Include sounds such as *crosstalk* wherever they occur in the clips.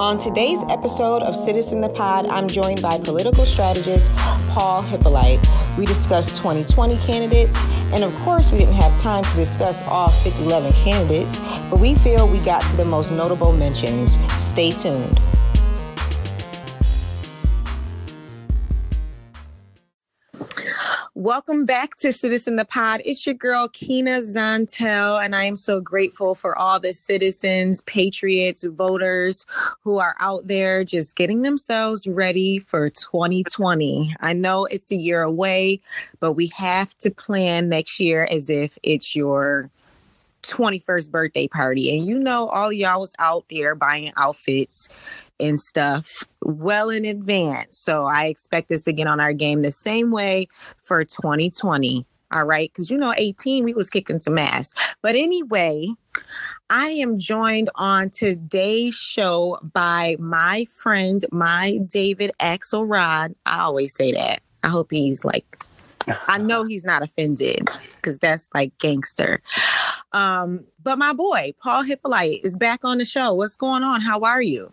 On today's episode of Citizen the Pod, I'm joined by political strategist Paul Hypolite. We discussed 2020 candidates, and of course, we didn't have time to discuss all 11 candidates, but we feel we got to the most notable mentions. Stay tuned. Welcome back to Citizen the Pod. It's your girl, Kina Zontel, and I am so grateful for all the citizens, patriots, voters who are out there just getting themselves ready for 2020. I know it's a year away, but we have to plan next year as if it's your 21st birthday party. And you know, all y'all was out there buying outfits and stuff well in advance. So I expect us to get on our game the same way for 2020. All right. Cause you know, 18, we was kicking some ass. But anyway, I am joined on today's show by my friend, my David Axelrod. I always say that. I hope he's like, I know he's not offended because that's like gangster. Um, but my boy, Paul Hippolyte, is back on the show. What's going on? How are you?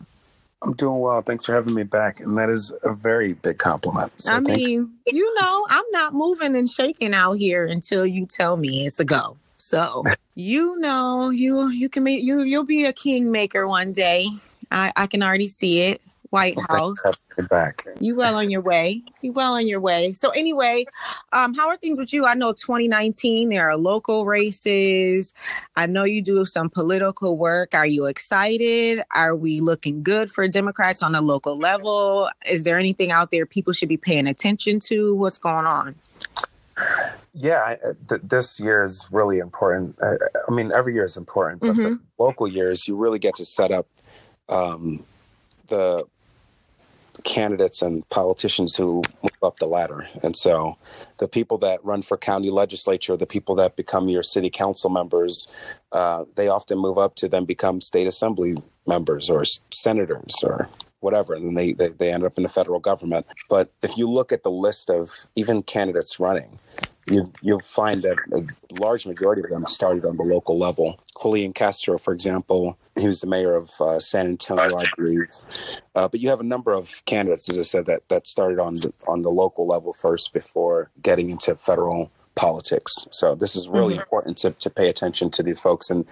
I'm doing well. Thanks for having me back. And that is a very big compliment. So I mean, you. you know, I'm not moving and shaking out here until you tell me it's a go. So you know, you you can be you you'll be a kingmaker one day. I, I can already see it. White House. Back. You well on your way. You well on your way. So anyway, um, how are things with you? I know 2019 there are local races. I know you do some political work. Are you excited? Are we looking good for Democrats on a local level? Is there anything out there people should be paying attention to? What's going on? Yeah, th- this year is really important. I, I mean, every year is important, but mm-hmm. local years you really get to set up um, the candidates and politicians who move up the ladder. And so the people that run for county legislature, the people that become your city council members, uh, they often move up to then become state assembly members or senators or whatever. And then they, they, they end up in the federal government. But if you look at the list of even candidates running, you, you'll find that a large majority of them started on the local level. Julian Castro, for example, he was the mayor of uh, San Antonio, I believe. Uh, but you have a number of candidates, as I said, that that started on the, on the local level first before getting into federal politics. So this is really mm-hmm. important to, to pay attention to these folks and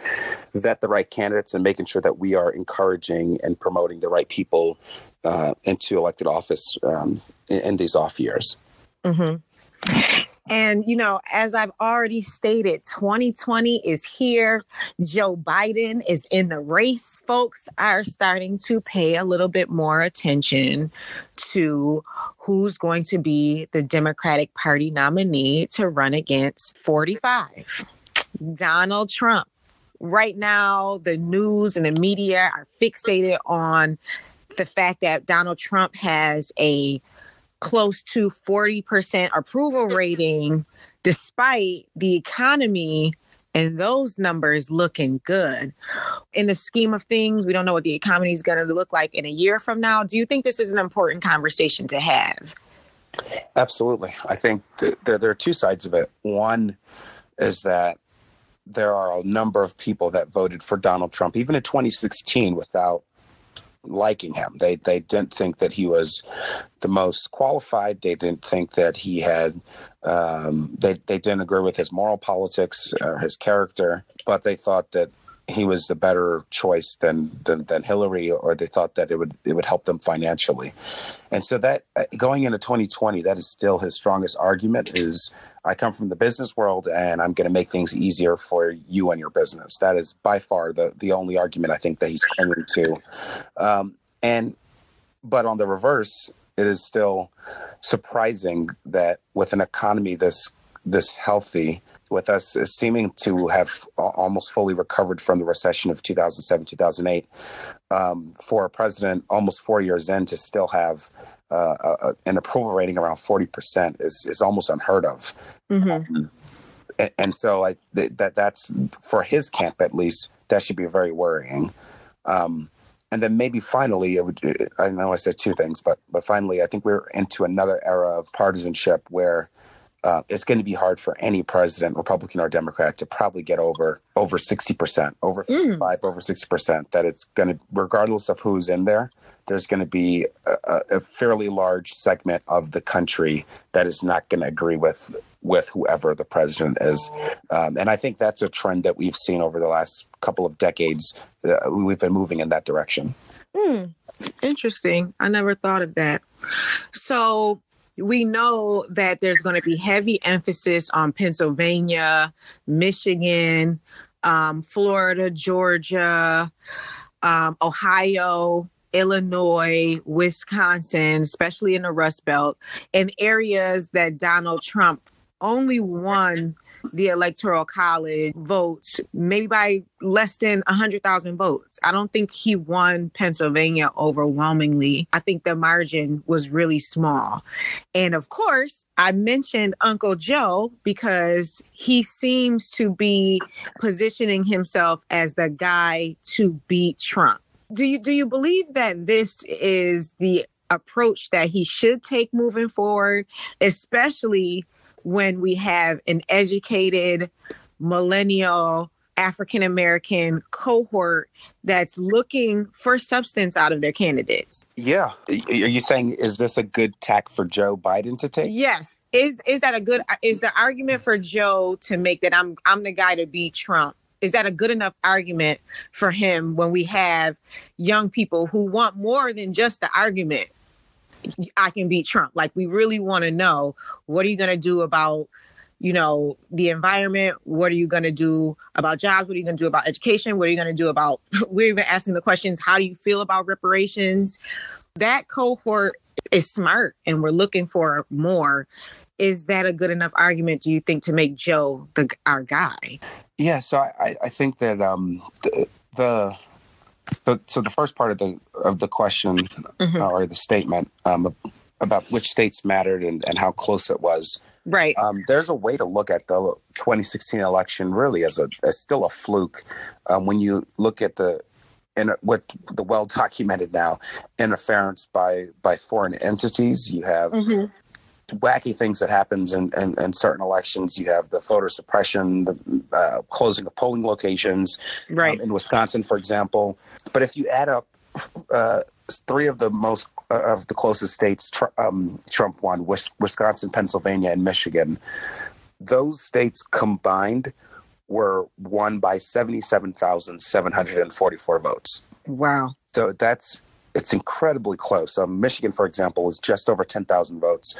vet the right candidates and making sure that we are encouraging and promoting the right people uh, into elected office um, in, in, these off years. Mm-hmm. And, you know, as I've already stated, 2020 is here. Joe Biden is in the race. Folks are starting to pay a little bit more attention to who's going to be the Democratic Party nominee to run against 45. Donald Trump. Right now, the news and the media are fixated on the fact that Donald Trump has a close to 40% approval rating despite the economy and those numbers looking good. In the scheme of things, we don't know what the economy is going to look like in a year from now. Do you think this is an important conversation to have? Absolutely. I think th- th- there are two sides of it. One is that there are a number of people that voted for Donald Trump, even in 2016, without liking him. They they didn't think that he was the most qualified. They didn't think that he had. Um, they they didn't agree with his moral politics or his character, but they thought that he was the better choice than, than than Hillary, or they thought that it would it would help them financially. And so that uh, going into 2020, that is still his strongest argument is I come from the business world and I'm going to make things easier for you and your business. That is by far the the only argument I think that he's clinging to. Um, and but on the reverse, it is still surprising that with an economy this this healthy, with us seeming to have almost fully recovered from the recession of 2007 2008, um, for a president almost four years in to still have uh, a, an approval rating around 40% is, is almost unheard of. Mm-hmm. Um, and, and, so I, th- that that's for his camp, at least, that should be very worrying. Um, and then maybe finally, it would, I know I said two things, but, but finally, I think we're into another era of partisanship where uh, it's going to be hard for any president, Republican or Democrat, to probably get over over sixty percent, over mm. five, over sixty percent. That it's going to, regardless of who's in there, there's going to be a, a, fairly large segment of the country that is not going to agree with with whoever the president is, um, and I think that's a trend that we've seen over the last couple of decades. Uh, we've been moving in that direction. Mm, interesting. I never thought of that. So we know that there's going to be heavy emphasis on Pennsylvania, Michigan, um, Florida, Georgia, um, Ohio, Illinois, Wisconsin, especially in the Rust Belt, and areas that Donald Trump only won the electoral college votes maybe by less than 100,000 votes. I don't think he won Pennsylvania overwhelmingly. I think the margin was really small. And of course, I mentioned Uncle Joe because he seems to be positioning himself as the guy to beat Trump. Do you do you believe that this is the approach that he should take moving forward, especially when we have an educated millennial African American cohort that's looking for substance out of their candidates. Yeah. Are you saying is this a good tack for Joe Biden to take? Yes. Is is that a good is the argument for Joe to make that I'm I'm the guy to beat Trump? Is that a good enough argument for him when we have young people who want more than just the argument? I can beat Trump. Like we really want to know what are you going to do about you know the environment what are you going to do about jobs what are you going to do about education what are you going to do about *laughs* we're even asking the questions how do you feel about reparations that cohort is smart and we're looking for more is that a good enough argument do you think to make joe the our guy yeah so i i think that um the, the so, so the first part of the of the question mm-hmm. uh, or the statement um, about which states mattered and, and how close it was. Right. Um, there's a way to look at the 2016 election really as a as still a fluke um, when you look at the in what the well documented now interference by by foreign entities. You have mm-hmm wacky things that happens in, in, in, certain elections. You have the voter suppression, the uh, closing of polling locations, right um, in Wisconsin, for example. But if you add up uh, three of the most uh, of the closest states, tr- um, Trump won: Wisconsin, Pennsylvania, and Michigan. Those states combined were won by seventy-seven thousand seven hundred and forty-four votes. Wow! So that's it's incredibly close. Um, Michigan, for example, is just over 10,000 votes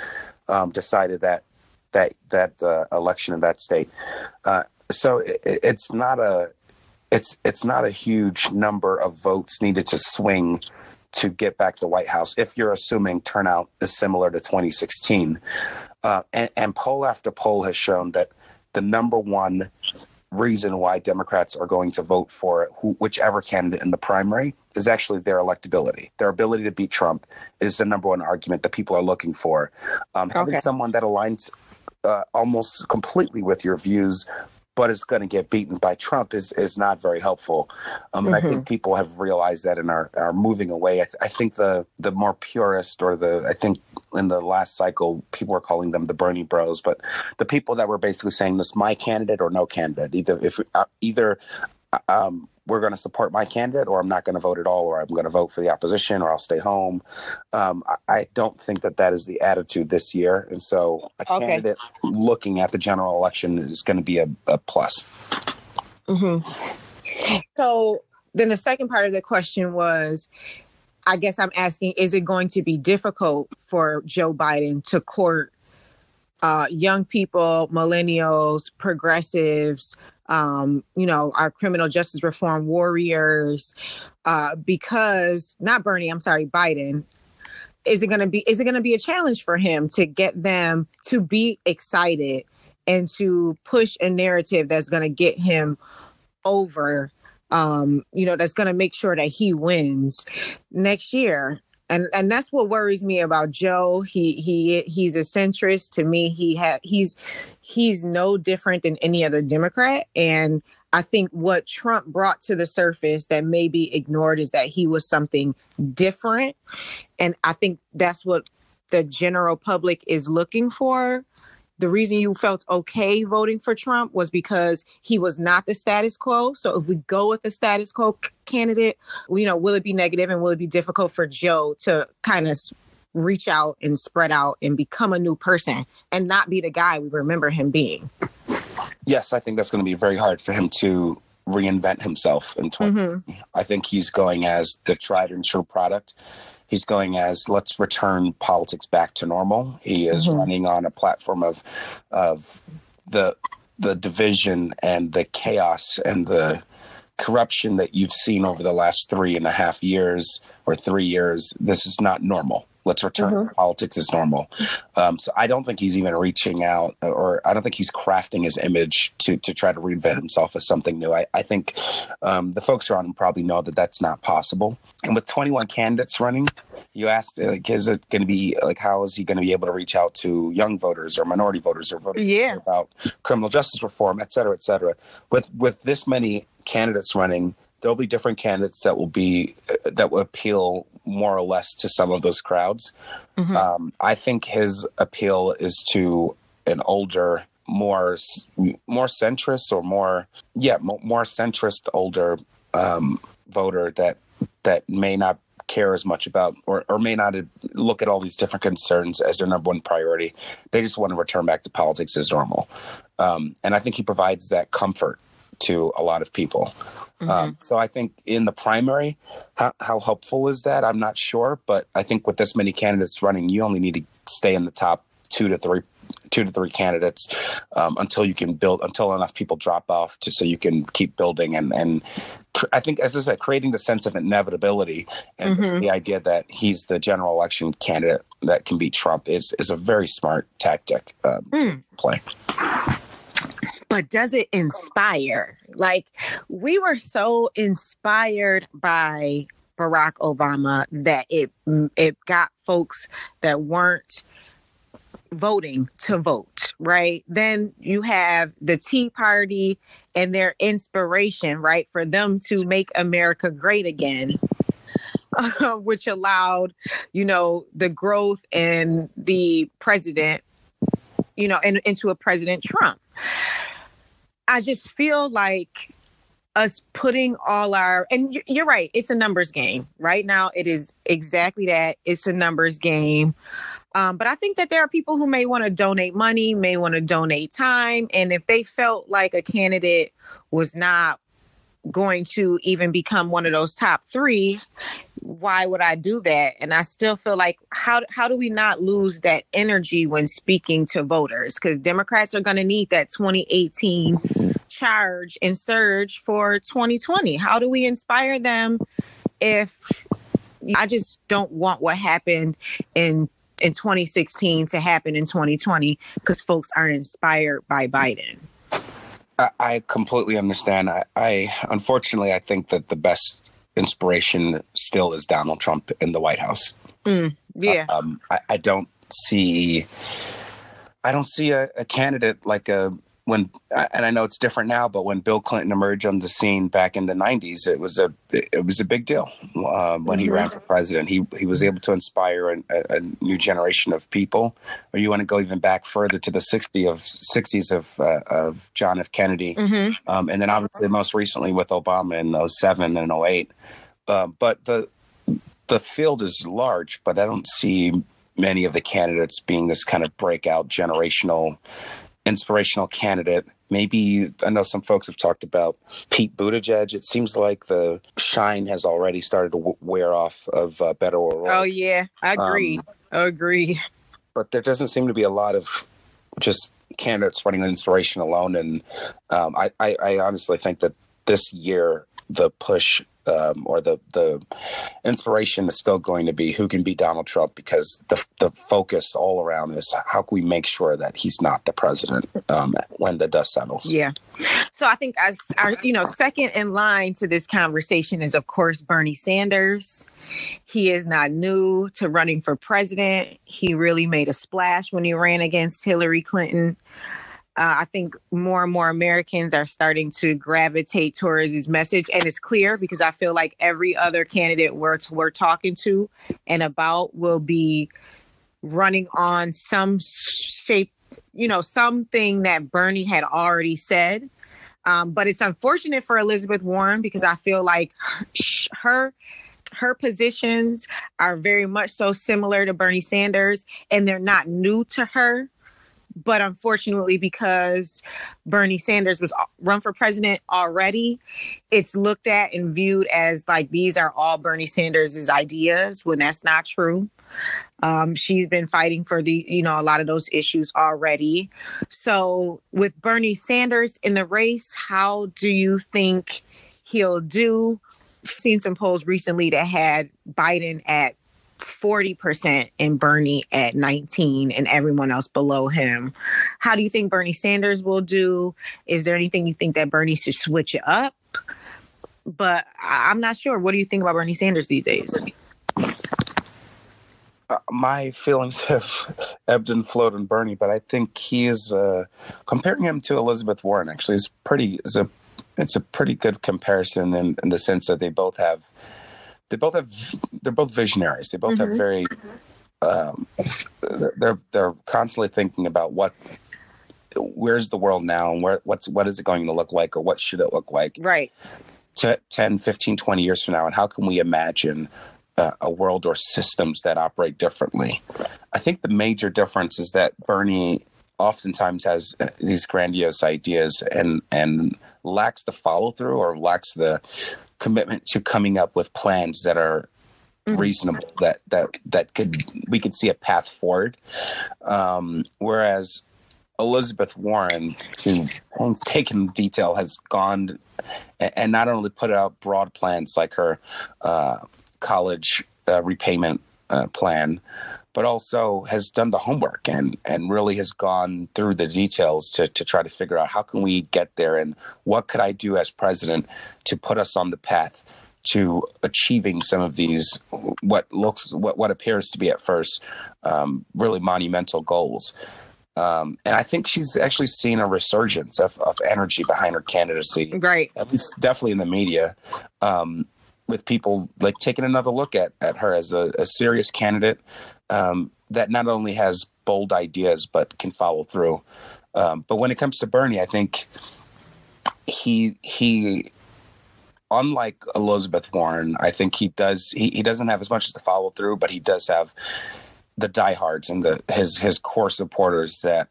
um, decided that that that uh, election in that state. Uh, so it, it's not a it's it's not a huge number of votes needed to swing to get back the White House if you're assuming turnout is similar to 2016. Uh, and, and poll after poll has shown that the number one reason why Democrats are going to vote for who, whichever candidate in the primary is actually their electability. Their ability to beat Trump is the number one argument that people are looking for. Um, okay. Having someone that aligns uh, almost completely with your views but is going to get beaten by Trump is is not very helpful. Um, mm-hmm. I think mm-hmm. people have realized that and are are moving away. I, th- I, think the the more purist or the I think in the last cycle people were calling them the Bernie Bros, but the people that were basically saying this my candidate or no candidate. Either if uh, either um, we're going to support my candidate or I'm not going to vote at all or I'm going to vote for the opposition or I'll stay home. Um, I, I, don't think that that is the attitude this year. And so a okay. candidate looking at the general election is going to be a, a plus. Mm-hmm. So then the second part of the question was, I guess I'm asking, is it going to be difficult for Joe Biden to court uh, young people, millennials, progressives, um, you know, our criminal justice reform warriors, uh, because not Bernie, I'm sorry, Biden. Is it going to be? Is it going to be a challenge for him to get them to be excited and to push a narrative that's going to get him over? Um, you know, that's going to make sure that he wins next year and and that's what worries me about Joe. He he he's a centrist. To me, he had he's he's no different than any other Democrat. And I think what Trump brought to the surface that may be ignored is that he was something different. And I think that's what the general public is looking for the reason you felt okay voting for Trump was because he was not the status quo. So if we go with the status quo c- candidate, you know, will it be negative and will it be difficult for Joe to kind of reach out and spread out and become a new person and not be the guy we remember him being? Yes, I think that's going to be very hard for him to reinvent himself in 20. Mm-hmm. I think he's going as the tried and true product. He's going as let's return politics back to normal. He is mm-hmm. running on a platform of of the the division and the chaos and the corruption that you've seen over the last three and a half years or three years. This is not normal. Let's return mm-hmm. to politics as normal. Um, so I don't think he's even reaching out, or I don't think he's crafting his image to to try to reinvent himself as something new. I, I think um, the folks around him probably know that that's not possible. And with 21 candidates running, you asked, like, is it going to be like, how is he going to be able to reach out to young voters or minority voters or voters yeah. about criminal justice reform, et cetera, et cetera? With with this many candidates running, there'll be different candidates that will be that will appeal more or less to some of those crowds. Mm-hmm. Um, I think his appeal is to an older, more more centrist or more yeah more centrist older um, voter that that may not care as much about or, or may not look at all these different concerns as their number one priority. They just want to return back to politics as normal. Um, and I think he provides that comfort to a lot of people. Mm-hmm. Um, so I think in the primary, how, how helpful is that? I'm not sure, but I think with this many candidates running, you only need to stay in the top two to three two to three candidates um, until you can build until enough people drop off to so you can keep building and and I think as I said, creating the sense of inevitability and mm-hmm. the idea that he's the general election candidate that can beat Trump is is a very smart tactic um, mm. play but does it inspire? Like we were so inspired by Barack Obama that it it got folks that weren't voting to vote, right? Then you have the Tea Party and their inspiration, right, for them to make America great again. Uh, *laughs* which allowed, you know, the growth and the president, you know, and into a President Trump. I just feel like us putting all our and you're right it's a numbers game. Right now it is exactly that. It's a numbers game. Um, but i think that there are people who may want to donate money may want to donate time and if they felt like a candidate was not going to even become one of those top three why would i do that? And i still feel like how how do we not lose that energy when speaking to voters? Because democrats are going to need that 2018 charge and surge for 2020 how do we inspire them if i just don't want what happened in in 2016 to happen in 2020 because folks aren't inspired by biden I, completely understand. I, I unfortunately I think that the best inspiration still is Donald Trump in the White House. Mm, yeah, um, I, I, don't see. I don't see a, a candidate like a when and I know it's different now, but when Bill Clinton emerged on the scene back in the '90s, it was a it was a big deal uh, when mm-hmm. he ran for president. He he was able to inspire a, a, new generation of people. Or you want to go even back further to the '60s of '60s of uh, of John F. Kennedy, mm-hmm. um, and then obviously most recently with Obama in 07 and 08. Uh, but the the field is large, but I don't see many of the candidates being this kind of breakout generational inspirational candidate. Maybe I know some folks have talked about Pete Buttigieg. It seems like the shine has already started to wear off of uh, Beto O'Rourke. Oh yeah, I agree. Um, agree. But there doesn't seem to be a lot of just candidates running inspiration alone, and um, I, I, I honestly think that this year the push um, or the the inspiration is still going to be who can be Donald Trump because the the focus all around is how can we make sure that he's not the president um, when the dust settles. Yeah. So I think as our you know second in line to this conversation is of course Bernie Sanders. He is not new to running for president. He really made a splash when he ran against Hillary Clinton. Uh, I think more and more Americans are starting to gravitate towards his message, and it's clear because I feel like every other candidate we're we're talking to and about will be running on some shape you know, something that Bernie had already said. Um, but it's unfortunate for Elizabeth Warren because I feel like her her positions are very much so similar to Bernie Sanders and they're not new to her. But unfortunately, because Bernie Sanders was run for president already, it's looked at and viewed as like these are all Bernie Sanders' ideas when that's not true. Um, she's been fighting for the, you know, a lot of those issues already. So with Bernie Sanders in the race, how do you think he'll do? I've seen some polls recently that had Biden at 40% and Bernie at 19 and everyone else below him. How do you think Bernie Sanders will do? Is there anything you think that Bernie should switch it up? But I'm not sure. What do you think about Bernie Sanders these days? Uh, my feelings *laughs* have ebbed and flowed on Bernie, but I think he is uh, comparing him to Elizabeth Warren. Actually, is pretty is a it's a pretty good comparison in, in the sense that they both have they both have they're both visionaries. They both mm-hmm. have very um, they're they're constantly thinking about what where's the world now and where what's what is it going to look like or what should it look like right to 10 15 20 years from now and how can we imagine uh, a world or systems that operate differently i think the major difference is that bernie oftentimes has these grandiose ideas and and lacks the follow through or lacks the commitment to coming up with plans that are mm-hmm. reasonable that that that could we could see a path forward um, whereas elizabeth warren who taken the detail has gone and not only put out broad plans like her uh, college uh, repayment uh, plan but also has done the homework and and really has gone through the details to to try to figure out how can we get there and what could I do as president to put us on the path to achieving some of these what looks what what appears to be at first um, really monumental goals. Um, and I think she's actually seen a resurgence of, of energy behind her candidacy. Right. At least definitely in the media. Um, with people like taking another look at, at her as a, a serious candidate um, that not only has bold ideas but can follow through. Um, but when it comes to Bernie, I think he he unlike Elizabeth Warren, I think he does he, he doesn't have as much as the follow through, but he does have the diehards and the his his core supporters that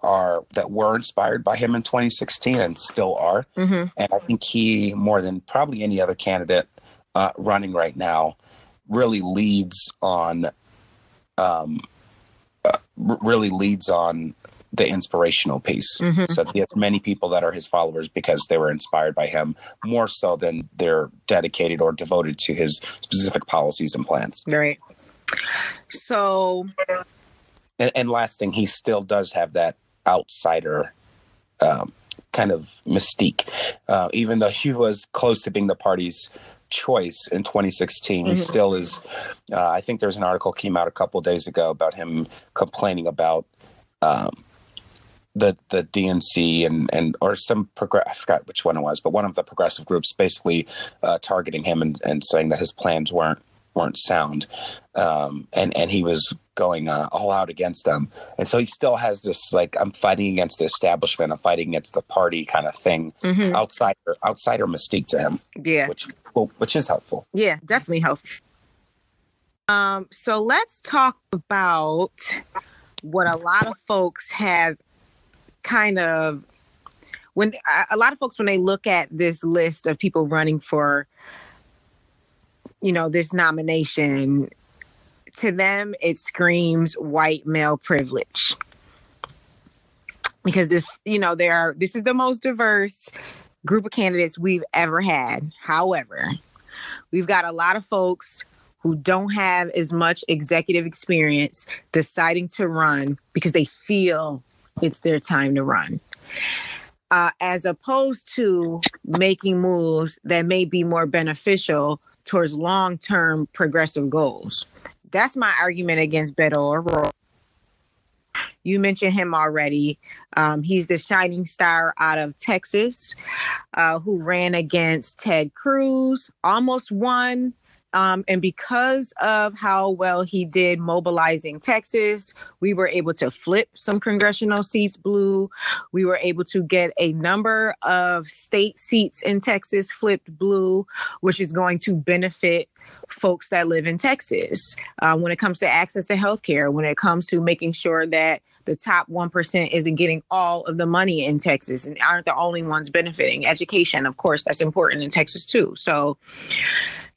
are that were inspired by him in 2016 and still are. Mm-hmm. And I think he more than probably any other candidate uh, running right now really leads on um, uh, really leads on the inspirational piece. Mm-hmm. So he has many people that are his followers because they were inspired by him more so than they're dedicated or devoted to his specific policies and plans. Right. So, and, and last thing, he still does have that outsider um, kind of mystique, uh, even though he was close to being the party's choice in 2016. Mm-hmm. He still is. Uh, I think there's an article came out a couple days ago about him complaining about um, the the DNC and and or some progress. I forgot which one it was, but one of the progressive groups basically uh, targeting him and, and saying that his plans weren't weren't sound, um, and and he was going uh, all out against them. And so he still has this like I'm fighting against the establishment, I'm fighting against the party kind of thing. Mm-hmm. Outsider outsider mystique to him. Yeah, which which is helpful. Yeah, definitely helpful. Um, so let's talk about what a lot of folks have kind of when a lot of folks when they look at this list of people running for you know this nomination to them it screams white male privilege. Because this you know there are this is the most diverse group of candidates we've ever had. However we've got a lot of folks who don't have as much executive experience deciding to run because they feel it's their time to run. Uh, as opposed to making moves that may be more beneficial towards long-term progressive goals that's my argument against Beto O'Rourke. You mentioned him already. Um, he's the shining star out of Texas uh, who ran against Ted Cruz, almost won, Um, and because of how well he did mobilizing Texas, we were able to flip some congressional seats blue. We were able to get a number of state seats in Texas flipped blue, which is going to benefit folks that live in Texas uh, when it comes to access to healthcare, when it comes to making sure that the top 1% isn't getting all of the money in Texas and aren't the only ones benefiting. Education, of course, that's important in Texas too. So,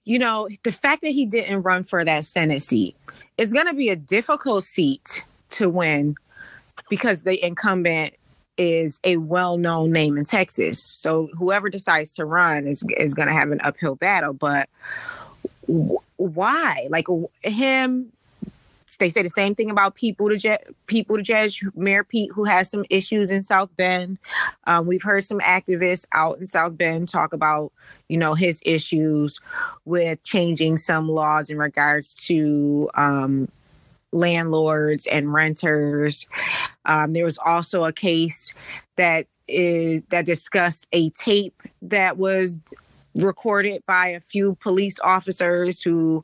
you know, the fact that he didn't run for that Senate seat is going to be a difficult seat to win because the incumbent is a well-known name in Texas. So whoever decides to run is is going to have an uphill battle, but why? Like him they say the same thing about Pete Buttigieg. Mayor Pete, who has some issues in South Bend. Um, we've heard some activists out in South Bend talk about, you know, his issues with changing some laws in regards to um, landlords and renters. Um, there was also a case that is that discussed a tape that was recorded by a few police officers who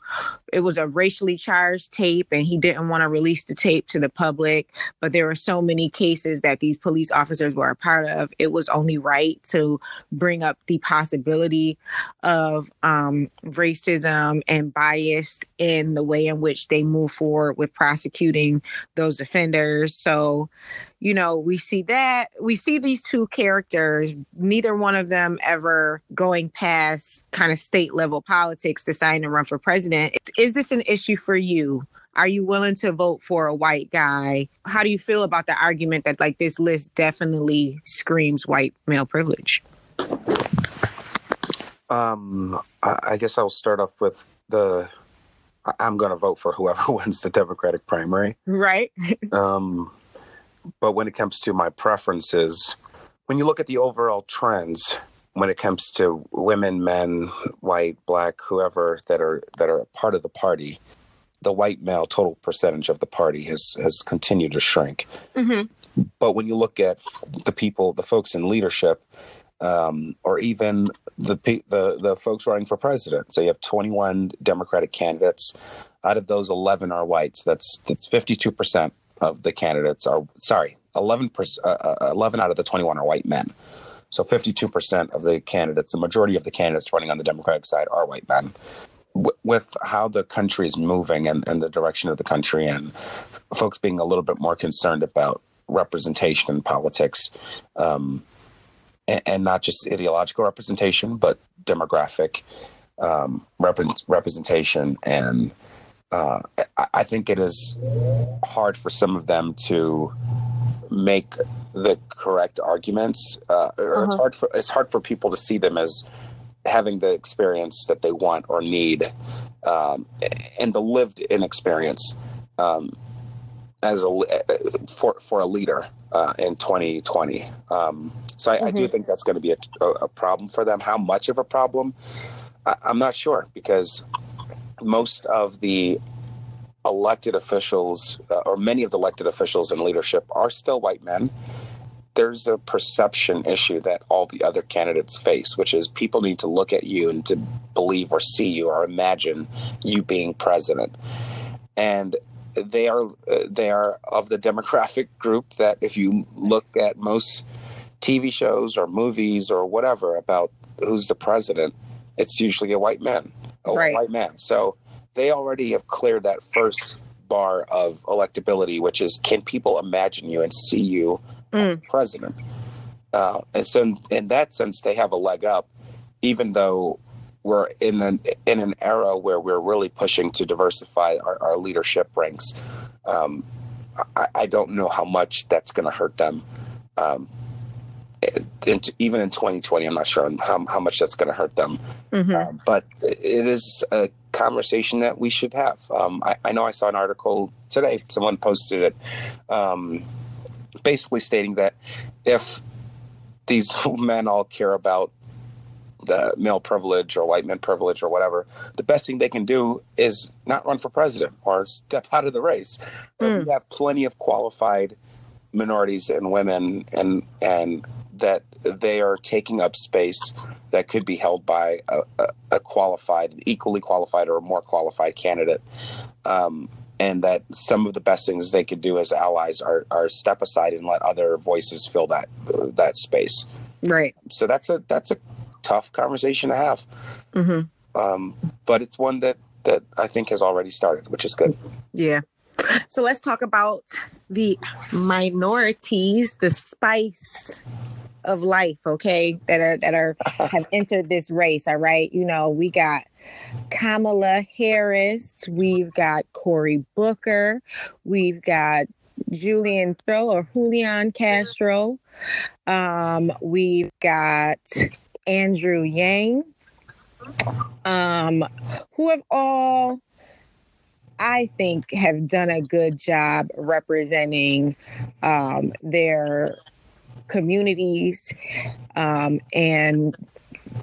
it was a racially charged tape and he didn't want to release the tape to the public but there were so many cases that these police officers were a part of. It was only right to bring up the possibility of um, racism and bias in the way in which they move forward with prosecuting those offenders. So you know, we see that we see these two characters, neither one of them ever going past kind of state level politics, deciding to run for president. Is this an issue for you? Are you willing to vote for a white guy? How do you feel about the argument that like this list definitely screams white male privilege? Um, I guess I'll start off with the I'm going to vote for whoever *laughs* wins the Democratic primary. Right. um, but when it comes to my preferences, when you look at the overall trends, when it comes to women, men, white, black, whoever that are that are part of the party, the white male total percentage of the party has has continued to shrink. Mm-hmm. But when you look at the people, the folks in leadership, um, or even the, the the folks running for president, so you have 21 Democratic candidates. Out of those, 11 are whites. That's that's 52 percent of the candidates are sorry 11 uh, uh, 11 out of the 21 are white men. So 52% of the candidates the majority of the candidates running on the democratic side are white men. With how the country is moving and, and the direction of the country and folks being a little bit more concerned about representation in politics um, and, and, not just ideological representation but demographic um, rep- representation and uh, I think it is hard for some of them to make the correct arguments, uh, or uh-huh. it's hard for it's hard for people to see them as having the experience that they want or need, um, and the lived in experience um, as a for for a leader uh, in 2020. Um, so I, mm-hmm. I, do mm-hmm. think that's going to be a, a, problem for them. How much of a problem? I, I'm not sure because most of the elected officials, uh, or many of the elected officials in leadership, are still white men. There's a perception issue that all the other candidates face, which is people need to look at you and to believe or see you or imagine you being president. And they are uh, they are of the demographic group that if you look at most TV shows or movies or whatever about who's the president, it's usually a white man right. white man. So they already have cleared that first bar of electability, which is can people imagine you and see you mm. president? Uh, and so, in, in, that sense, they have a leg up, even though we're in an in an era where we're really pushing to diversify our, our leadership ranks. Um, I, I, don't know how much that's going to hurt them. Um, even in 2020, I'm not sure how, how much that's going to hurt them. Mm-hmm. Uh, but it is a conversation that we should have. Um, I, I, know I saw an article today, someone posted it, um, basically stating that if these *laughs* men all care about the male privilege or white men privilege or whatever, the best thing they can do is not run for president or step *laughs* out of the race. Mm. We have plenty of qualified minorities and women and and that they are taking up space that could be held by a, a, a qualified, equally qualified, or a more qualified candidate. Um, and that some of the best things they could do as allies are, are step aside and let other voices fill that uh, that space. Right. So that's a that's a tough conversation to have. Mm-hmm. Um, but it's one that that I think has already started, which is good. Yeah. So let's talk about the minorities, the spice of life, okay, that are that are *laughs* have entered this race. All right. You know, we got Kamala Harris, we've got Cory Booker, we've got Julian Throw or Julian Castro. Um, we've got Andrew Yang, um, who have all I think have done a good job representing um, their communities um, and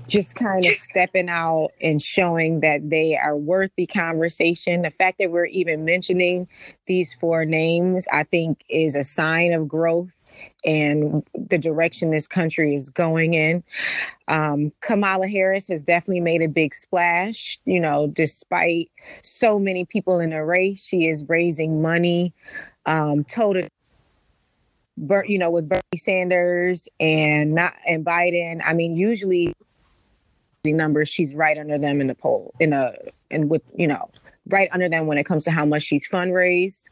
just kind of stepping out and showing that they are worth the conversation. The fact that we're even mentioning these four names, I think, is a sign of growth and the direction this country is going in. Um, Kamala Harris has definitely made a big splash. You know, despite so many people in the race, she is raising money. Um, total, you know, with Bernie Sanders and not and Biden. I mean, usually the numbers she's right under them in the poll in a and with you know right under them when it comes to how much she's fundraised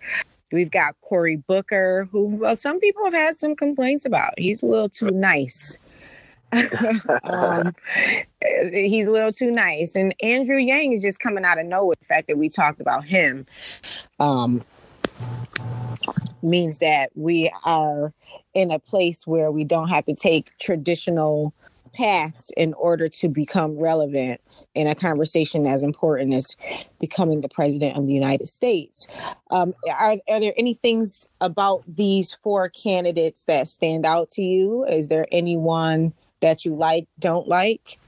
We've got Cory Booker, who well, some people have had some complaints about. He's a little too nice. *laughs* um, he's a little too nice. And Andrew Yang is just coming out of nowhere. The fact that we talked about him um, means that we are in a place where we don't have to take traditional paths in order to become relevant in a conversation as important as becoming the president of the United States. Um, are, are there any things about these four candidates that stand out to you? Is there anyone that you like, don't like?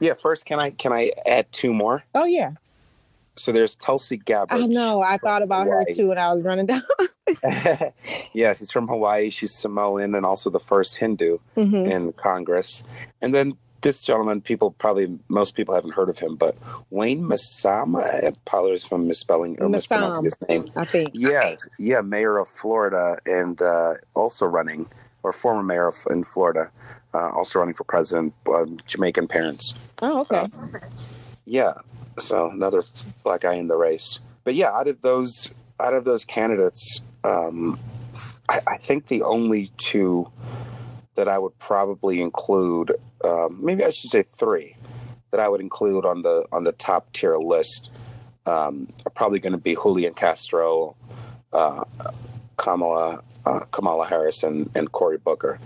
Yeah, first, can I can I add two more? Oh yeah. So there's Tulsi Gabbard. I know. I thought about Hawaii. her too when I was running *laughs* down. *laughs* yeah, she's from Hawaii. She's Samoan and also the first Hindu mm-hmm. in Congress. And then this gentleman, people probably most people haven't heard of him, but Wayne Masama. I apologize for misspelling or mispronouncing his name. I think. Yeah, yeah, mayor of Florida and uh, also running, or former mayor of, in Florida, uh, also running for president. Uh, Jamaican parents. Oh, okay. Uh, yeah, so another black guy in the race. But yeah, out of those out of those candidates, um, I, I think the only two that I would probably include, um, maybe I should say three, that I would include on the on the top tier list um, are probably going to be Julian Castro, uh, Kamala uh, Kamala Harris, and, and Cory Booker.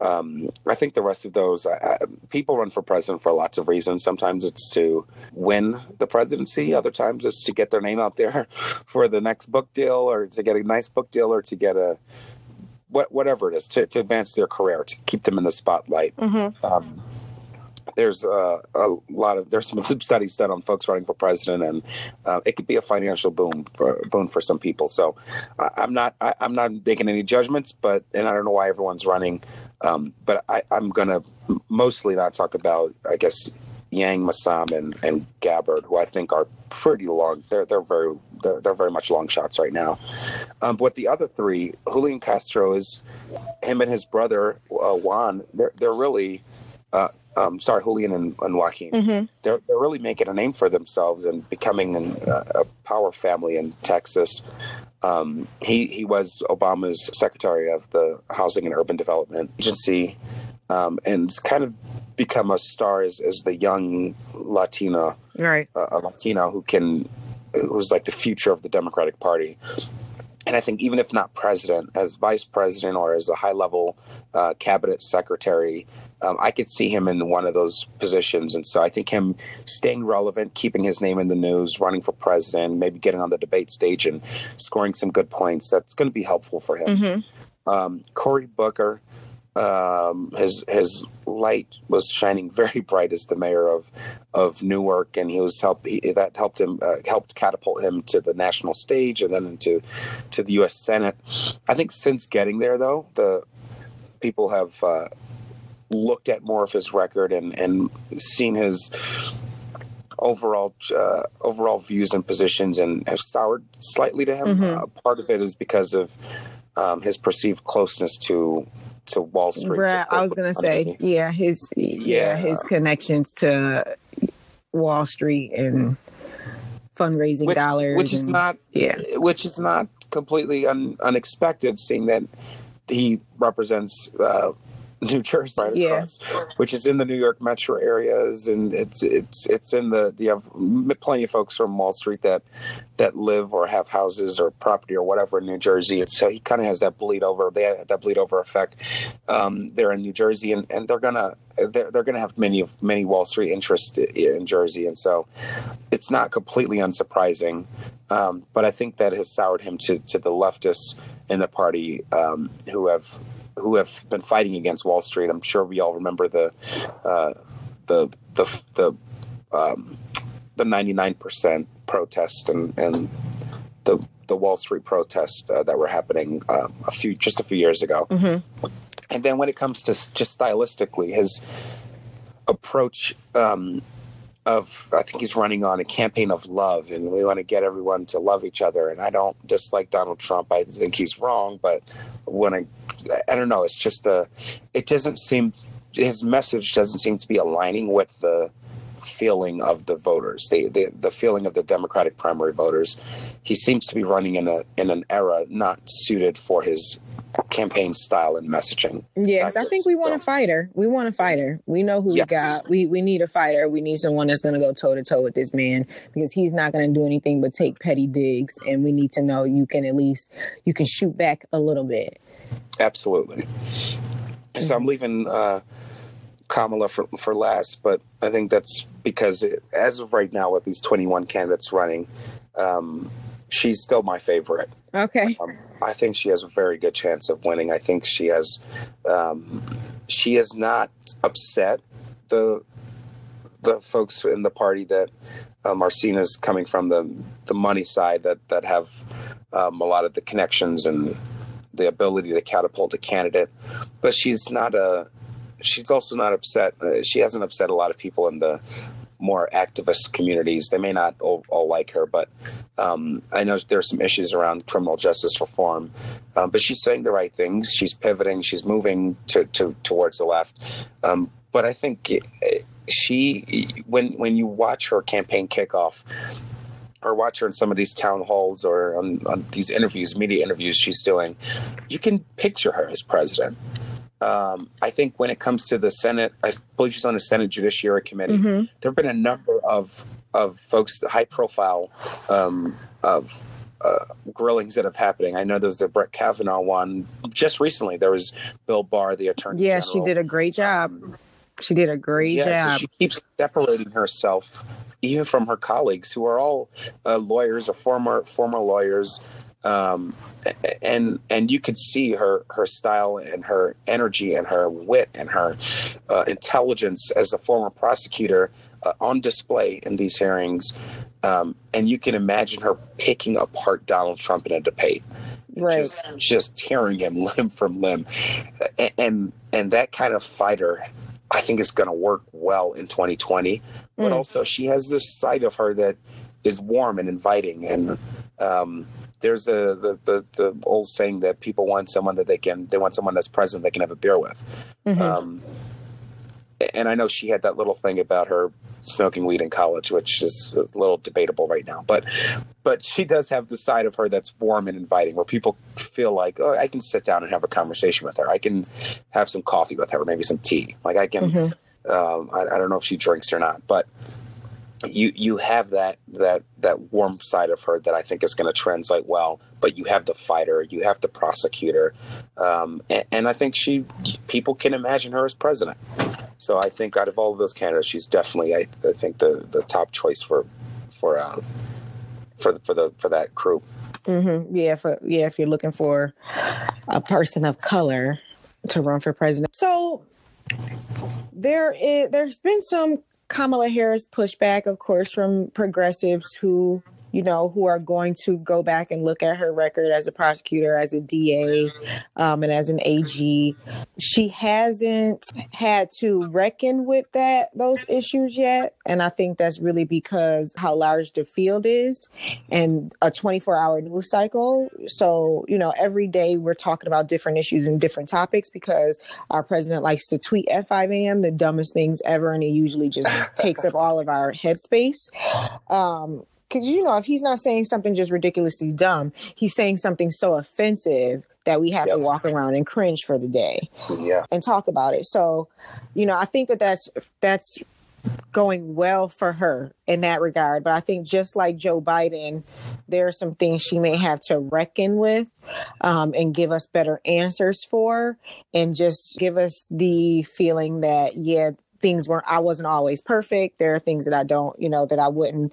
Um, I think the rest of those I, I, people run for president for lots of reasons. Sometimes it's to win the presidency. Other times it's to get their name out there *laughs* for the next book deal, or to get a nice book deal, or to get a what, whatever it is to, to advance their career, to keep them in the spotlight. Mm-hmm. Um, there's uh, a lot of there's some *laughs* studies done on folks running for president, and uh, it could be a financial boom for boon for some people. So I, am not I, am not making any judgments, but and I don't know why everyone's running, um, but I, I'm gonna mostly not talk about I guess Yang Messam and, and Gabbard, who I think are pretty long. They're they're very they're, they're very much long shots right now. Um, but the other three, Julian Castro is him and his brother uh, Juan. They're they're really. Uh, um, sorry, Julian and, and Joaquin. Mm-hmm. They're they're really making a name for themselves and becoming an, uh, a power family in Texas. Um, he he was Obama's secretary of the Housing and Urban Development Agency, um, and it's kind of become a star as, as the young Latina, right? Uh, a Latino who can, who's like the future of the Democratic Party. And I think even if not president, as vice president or as a high level uh, cabinet secretary, um, I could see him in one of those positions. And so I think him staying relevant, keeping his name in the news, running for president, maybe getting on the debate stage and scoring some good points, that's going to be helpful for him. Mm-hmm. Um, Cory Booker, um, his his light was shining very bright as the mayor of of Newark, and he was help he, that helped him uh, helped catapult him to the national stage and then into to the U.S. Senate. I think since getting there, though, the people have uh, looked at more of his record and and seen his overall uh, overall views and positions and have soured slightly to him. Mhm. Uh, part of it is because of um, his perceived closeness to to Wall Street. Right. to I was gonna say, yeah, his yeah, Yeah. his connections to Wall Street and fundraising which, dollars. which is not yeah. which is not completely un, unexpected, seeing that he represents uh, *laughs* New Jersey right Yeah. across, which is in the New York metro areas, and it's it's it's in the you have plenty of folks from Wall Street that that live or have houses or property or whatever in New Jersey, and so he kind of has that bleed over. They have that bleed over effect. Um, they're in New Jersey, and, and they're gonna they're, they're gonna have many of many Wall Street interests in Jersey, and so it's not completely unsurprising. Um, but I think that has soured him to to the leftists in the party um, who have who have been fighting against Wall Street. I'm sure we all remember the uh, the the the um, the 99% protest and and the the Wall Street protests uh, that were happening um, a few just a few years ago. hmm And then when it comes to just stylistically, his approach um, of I think he's running on a campaign of love, and we want to get everyone to love each other. And I don't dislike Donald Trump. I think he's wrong, but when I I don't know, it's just a it doesn't seem his message doesn't seem to be aligning with the feeling of the voters, the, the the feeling of the Democratic primary voters. He seems to be running in a in an era not suited for his campaign style and messaging. Yeah, I think we want a fighter. We want a fighter. We know who Yes. we got. We we need a fighter. We need someone that's going to go toe to toe with this man because he's not going to do anything but take petty digs. And we need to know you can at least you can shoot back a little bit. Absolutely. So I'm leaving uh, Kamala for, for last, but I think that's because it, as of right now, with these 21 candidates running, um, she's still my favorite. Okay. Um, I think she has a very good chance of winning. I think she has. Um, she has not upset the the folks in the party that um, are seen as coming from the the money side that that have um, a lot of the connections and the ability to catapult a candidate. But she's not a. She's also not upset. Uh, she hasn't upset a lot of people in the more activist communities. They may not all, all like her, but um, I know there's some issues around criminal justice reform. Um, but she's saying the right things. She's pivoting. She's moving to, to towards the left. Um, but I think eh, she, when when you watch her campaign kickoff, or watch her in some of these town halls or on, on these interviews, media interviews she's doing, you can picture her as president. Um, I think when it comes to the Senate, I believe she's on the Senate Judiciary Committee. hmm There have been a number of of folks, high profile, um, of uh, grillings that have happening. I know there was the Brett Kavanaugh one just recently. There was Bill Barr, the attorney. Yeah, she did a great job. She did a great Yeah, so job. she keeps separating herself, even from her colleagues who are all uh, lawyers or former former lawyers, um, and and you could see her her style and her energy and her wit and her uh, intelligence as a former prosecutor uh, on display in these hearings, um, and you can imagine her picking apart Donald Trump in a debate right. just just tearing him *laughs* limb from limb A- and and that kind of fighter i think is going to work well in 2020 but Mm. also she has this side of her that is warm and inviting and um there's a the, the the old saying that people want someone that they can they want someone that's present they can have a beer with Mhm. um and i know she had that little thing about her smoking weed in college which is a little debatable right now but but she does have the side of her that's warm and inviting where people feel like oh i can sit down and have a conversation with her i can have some coffee with her maybe some tea like i can Mhm. um, I, I don't know if she drinks or not but you you have that that that warm side of her that i think is going to translate well but you have the fighter you have the prosecutor um, and, and i think she people can imagine her as president. So i think out of all of those candidates she's definitely i, I think the the top choice for for um, for the, for the for that crew. Hmm Yeah, for yeah, if you're looking for a person of color to run for president. So there is there's been some Kamala Harris pushback, of course, from progressives who you know, who are going to go back and look at her record as a prosecutor, as a DA, um, and as an AG. She hasn't had to reckon with that those issues yet, and I think that's really because how large the field is and a 24 hour news cycle. So, you know, every day we're talking about different issues and different topics because our president likes to tweet at 5 a.m. the dumbest things ever, and it usually just takes up all of our headspace. Um, because you know, if he's not saying something just ridiculously dumb, he's saying something so offensive that we have yep. to walk around and cringe for the day, yeah, and talk about it. So, you know, I think that that's that's going well for her in that regard. But I think just like Joe Biden, there are some things she may have to reckon with um, and give us better answers for, and just give us the feeling that, yeah, things weren't I wasn't always perfect. There are things that I don't, you know, that I wouldn't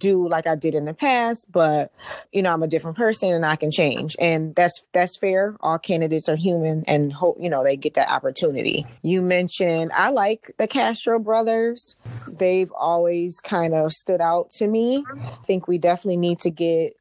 do like I did in the past, but you know, I'm a different person and I can change. And that's that's fair. All candidates are human and hope, you know, they get that opportunity. You mentioned I like the Castro brothers. They've always kind of stood out to me. I think we definitely need to get,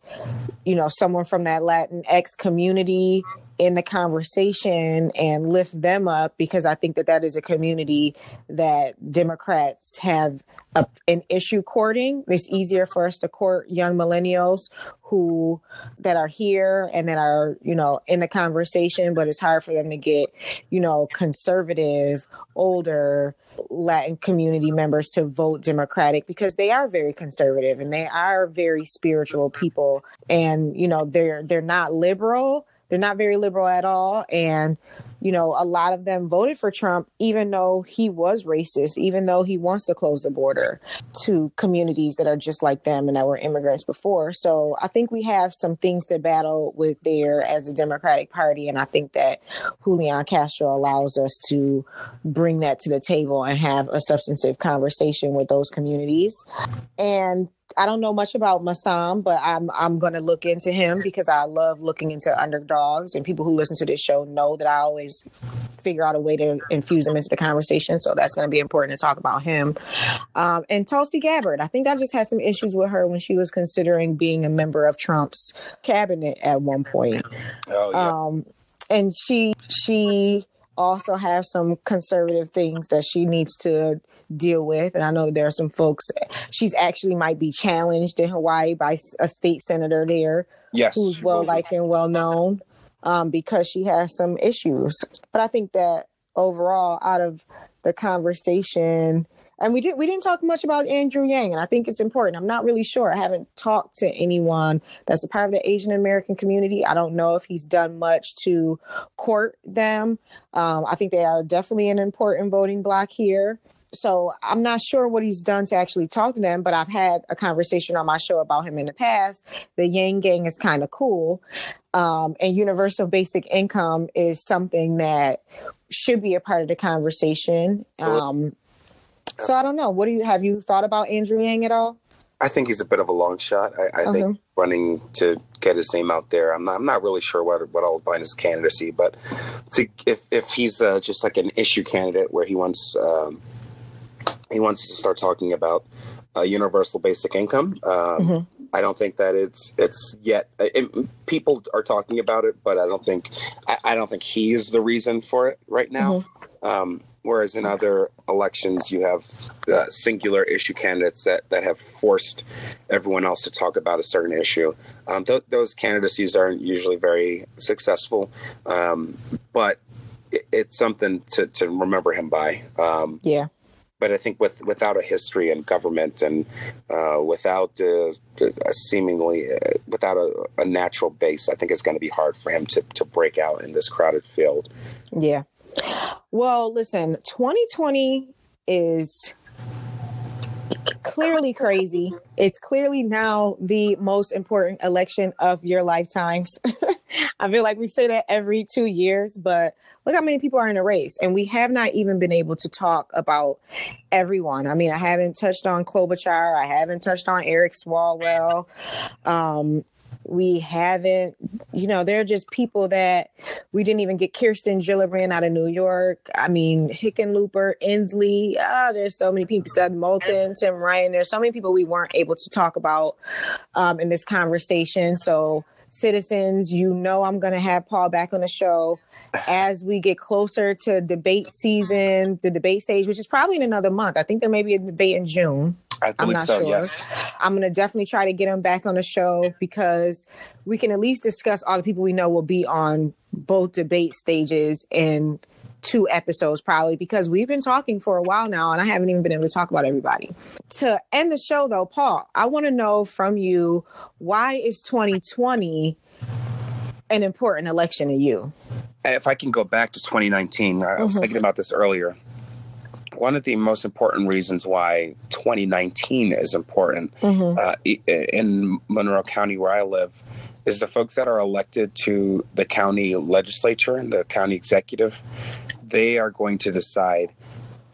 you know, someone from that Latin X community in the conversation and lift them up because I think that that is a community that Democrats have a, an issue courting. It's easier for us to court young millennials who that are here and that are you know in the conversation, but it's hard for them to get you know conservative, older Latin community members to vote Democratic because they are very conservative and they are very spiritual people, and you know they're they're not liberal they're not very liberal at all. And, you know, a lot of them voted for Trump, even though he was racist, even though he wants to close the border to communities that are just like them and that were immigrants before. So I think we have some things to battle with there as a Democratic Party. And I think that Julian Castro allows us to bring that to the table and have a substantive conversation with those communities. And I don't know much about Messam, but I'm I'm going to look into him because I love looking into underdogs, and people who listen to this show know that I always figure out a way to infuse them into the conversation. So that's going to be important to talk about him. Um, and Tulsi Gabbard, I think I just had some issues with her when she was considering being a member of Trump's cabinet at one point. Oh yeah. Um, and she she also has some conservative things that she needs to deal with. And I know there are some folks, she's actually might be challenged in Hawaii by a state senator there. Yes. Who's well liked and well known um, because she has some issues. But I think that overall, out of the conversation, and we did we didn't talk much about Andrew Yang, and I think it's important. I'm not really sure. I haven't talked to anyone that's a part of the Asian American community. I don't know if he's done much to court them. Um, I think they are definitely an important voting block here so I'm not sure what he's done to actually talk to them, but I've had a conversation on my show about him in the past. The Yang Gang is kind of cool. Um, and universal basic income is something that should be a part of the conversation. Um, so I don't know. What do you have you thought about Andrew Yang at all? I think he's a bit of a long shot. I, I okay. think running to get his name out there. I'm not. I'm not really sure what what all behind his candidacy, but to, if if he's uh, just like an issue candidate where he wants um, he wants to start talking about uh, universal basic income. Um, mm-hmm. I don't think that it's it's yet. It, people are talking about it, but I don't think I, I, don't think he is the reason for it right now. Mm-hmm. Um, whereas in other elections, you have uh, singular issue candidates that that have forced everyone else to talk about a certain issue. Um, th- those candidacies aren't usually very successful, um, but it, it's something to, to remember him by. Um, yeah but I think with without a history in government and uh, without a seemingly uh, without a, a, natural base, I think it's going to be hard for him to to break out in this crowded field. Yeah. Well, listen, 2020 is clearly crazy. It's clearly now the most important election of your lifetimes. *laughs* I feel like we say that every two years, but look how many people are in a race. And we have not even been able to talk about everyone. I mean, I haven't touched on Klobuchar. I haven't touched on Eric Swalwell. Um, we haven't, you know, they're just people that we didn't even get Kirsten Gillibrand out of New York. I mean, Hickenlooper, Inslee. Ah, there's so many people. Seth Moulton, Tim Ryan. There's so many people we weren't able to talk about um, in this conversation. So, citizens, you know, I'm going to have Paul back on the show as we get closer to debate season, the debate stage, which is probably in another month. I think there may be a debate in June. I I'm not so. sure. Yes. I'm going to definitely try to get him back on the show because we can at least discuss all the people we know will be on both debate stages in two episodes probably because we've been talking for a while now and I haven't even been able to talk about everybody. To end the show though, Paul, I want to know from you why is 2020 an important election to you? if I can go back to 2019, I was Mhm. thinking about this earlier. One of the most important reasons why 2019 is important uh, in Monroe County, where I live, is the folks that are elected to the county legislature and the county executive. They are going to decide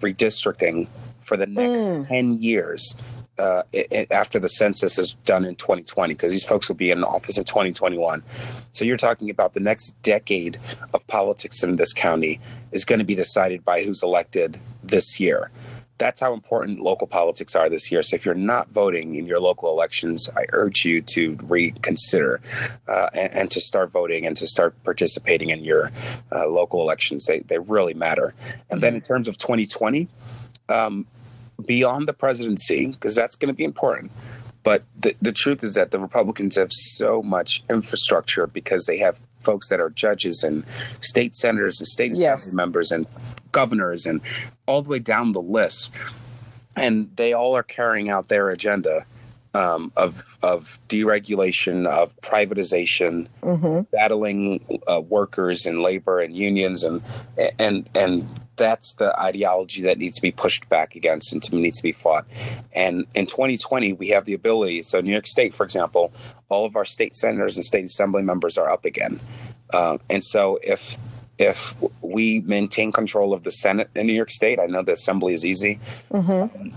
redistricting for the next Mm. 10 years uh, i- i- after the census is done in 2020, because these folks will be in office in 2021. So you're talking about the next decade of politics in this county is going to be decided by who's elected this year. That's how important local politics are this year. So if you're not voting in your local elections, I urge you to reconsider uh, and, and to start voting and to start participating in your uh, local elections. They, they really matter. And then in terms of 2020, um, beyond the presidency, because that's going to be important. But the, the truth is that the Republicans have so much infrastructure because they have folks that are judges and state senators and state Yes. assembly members and governors and all the way down the list. And they all are carrying out their agenda um, of, of deregulation, of privatization, Mm-hmm. battling uh, workers and labor and unions and and and that's the ideology that needs to be pushed back against and to, needs to be fought. And in 2020, we have the ability. So, New York State, for example, all of our state senators and state assembly members are up again. Uh, and so, if if we maintain control of the Senate in New York State, I know the Assembly is easy. Mm-hmm.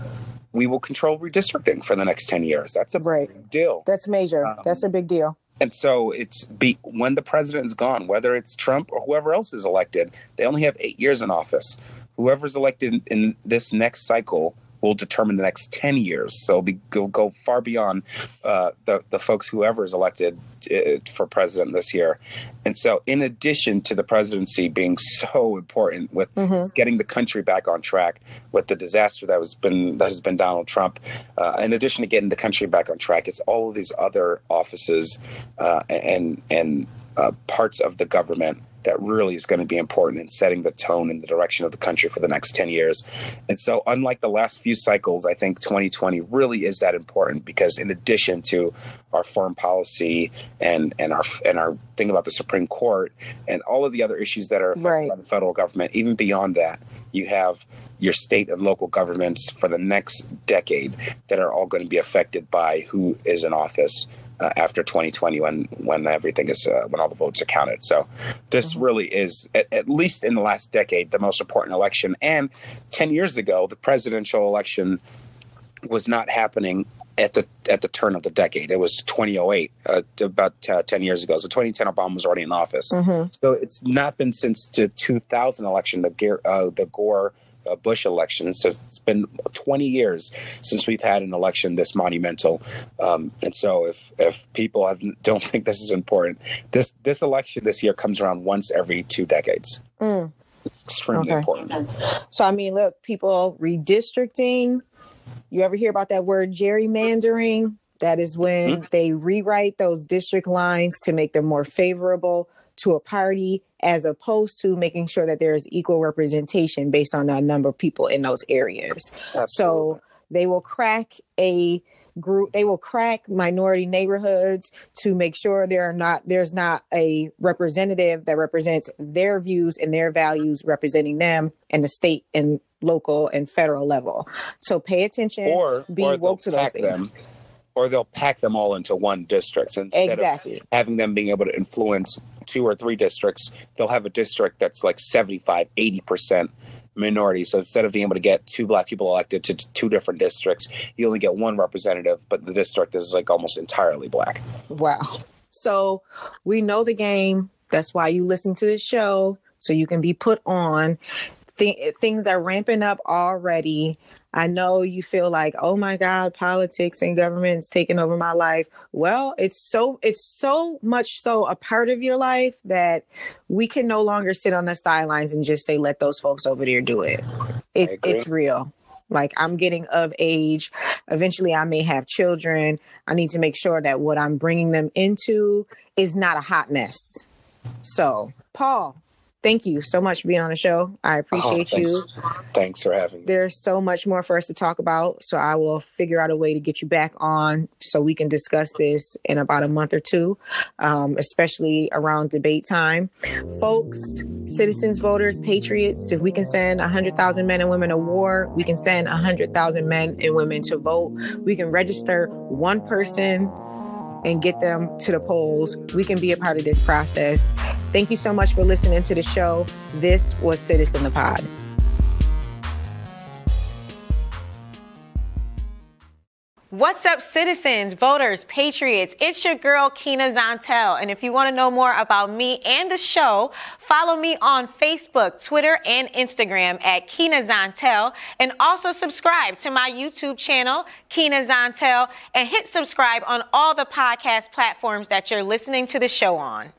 We will control redistricting for the next 10 years. That's a Right. big deal. That's major. Um, That's a big deal. And so it's be when the president's gone, whether it's Trump or whoever else is elected, they only have eight years in office. Whoever's elected in this next cycle will determine the next 10 years. So it'll be, go, go far beyond uh, the, the folks, whoever is elected uh, for president this year. And so, in addition to the presidency being so important with Mhm. getting the country back on track with the disaster that was been that has been Donald Trump, uh, in addition to getting the country back on track, it's all of these other offices uh, and and uh, parts of the government that really is going to be important in setting the tone and the direction of the country for the next 10 years. And so, unlike the last few cycles, I think 2020 really is that important because, in addition to our foreign policy and and our and our thing about the Supreme Court and all of the other issues that are affected Right. by the federal government, even beyond that, you have your state and local governments for the next decade that are all going to be affected by who is in office uh, after 2020 when when everything is uh, when all the votes are counted. So this really is at, at least in the last decade the most important election. And 10 years ago, the presidential election was not happening at the at the turn of the decade. It was 2008, uh, about uh, 10 years ago. So 2010, Obama was already in office. Mm-hmm. So it's not been since the 2000 election, the uh, the Gore uh, Bush election. So it's been 20 years since we've had an election this monumental. Um, and so if if people have, don't think this is important, this this election this year comes around once every two decades. Mm. It's extremely Okay. important. So I mean, look, people redistricting. You ever hear about that word gerrymandering? That is when they rewrite those district lines to make them more favorable to a party, as opposed to making sure that there is equal representation based on the number of people in those areas. Absolutely. So they will crack a group they will crack minority neighborhoods to make sure there are not there's not a representative that represents their views and their values representing them in the state and local and federal level. So pay attention, or be or woke to those things. them, or they'll pack them all into one district instead Exactly. of having them being able to influence two or three districts. They'll have a district that's like 75, 80 percent minority. So instead of being able to get two black people elected to two different districts, you only get one representative, but the district is like almost entirely black. Wow. So we know the game. That's why you listen to the show so you can be put on. Th- things are ramping up already. I know you feel like, oh my God, politics and government's taking over my life. Well, it's so it's so much so a part of your life that we can no longer sit on the sidelines and just say, let those folks over there do it. It's it's real. Like I'm getting of age. Eventually, I may have children. I need to make sure that what I'm bringing them into is not a hot mess. So, Paul, thank you so much for being on the show. I oh, appreciate oh, thanks. you. Thanks for having me. There's so much more for us to talk about. So I will figure out a way to get you back on so we can discuss this in about a month or two, um, especially around debate time. Folks, citizens, voters, patriots, if we can send 100,000 men and women to war, we can send 100,000 men and women to vote. We can register one person and get them to the polls. We can be a part of this process. Thank you so much for listening to the show. This was Citizen the Pod. What's up, citizens, voters, patriots? It's your girl, Kina Zantel. And if you want to know more about me and the show, follow me on Facebook, Twitter, and Instagram at Kina Zantel. And also subscribe to my YouTube channel, Kina Zantel, and hit subscribe on all the podcast platforms that you're listening to the show on.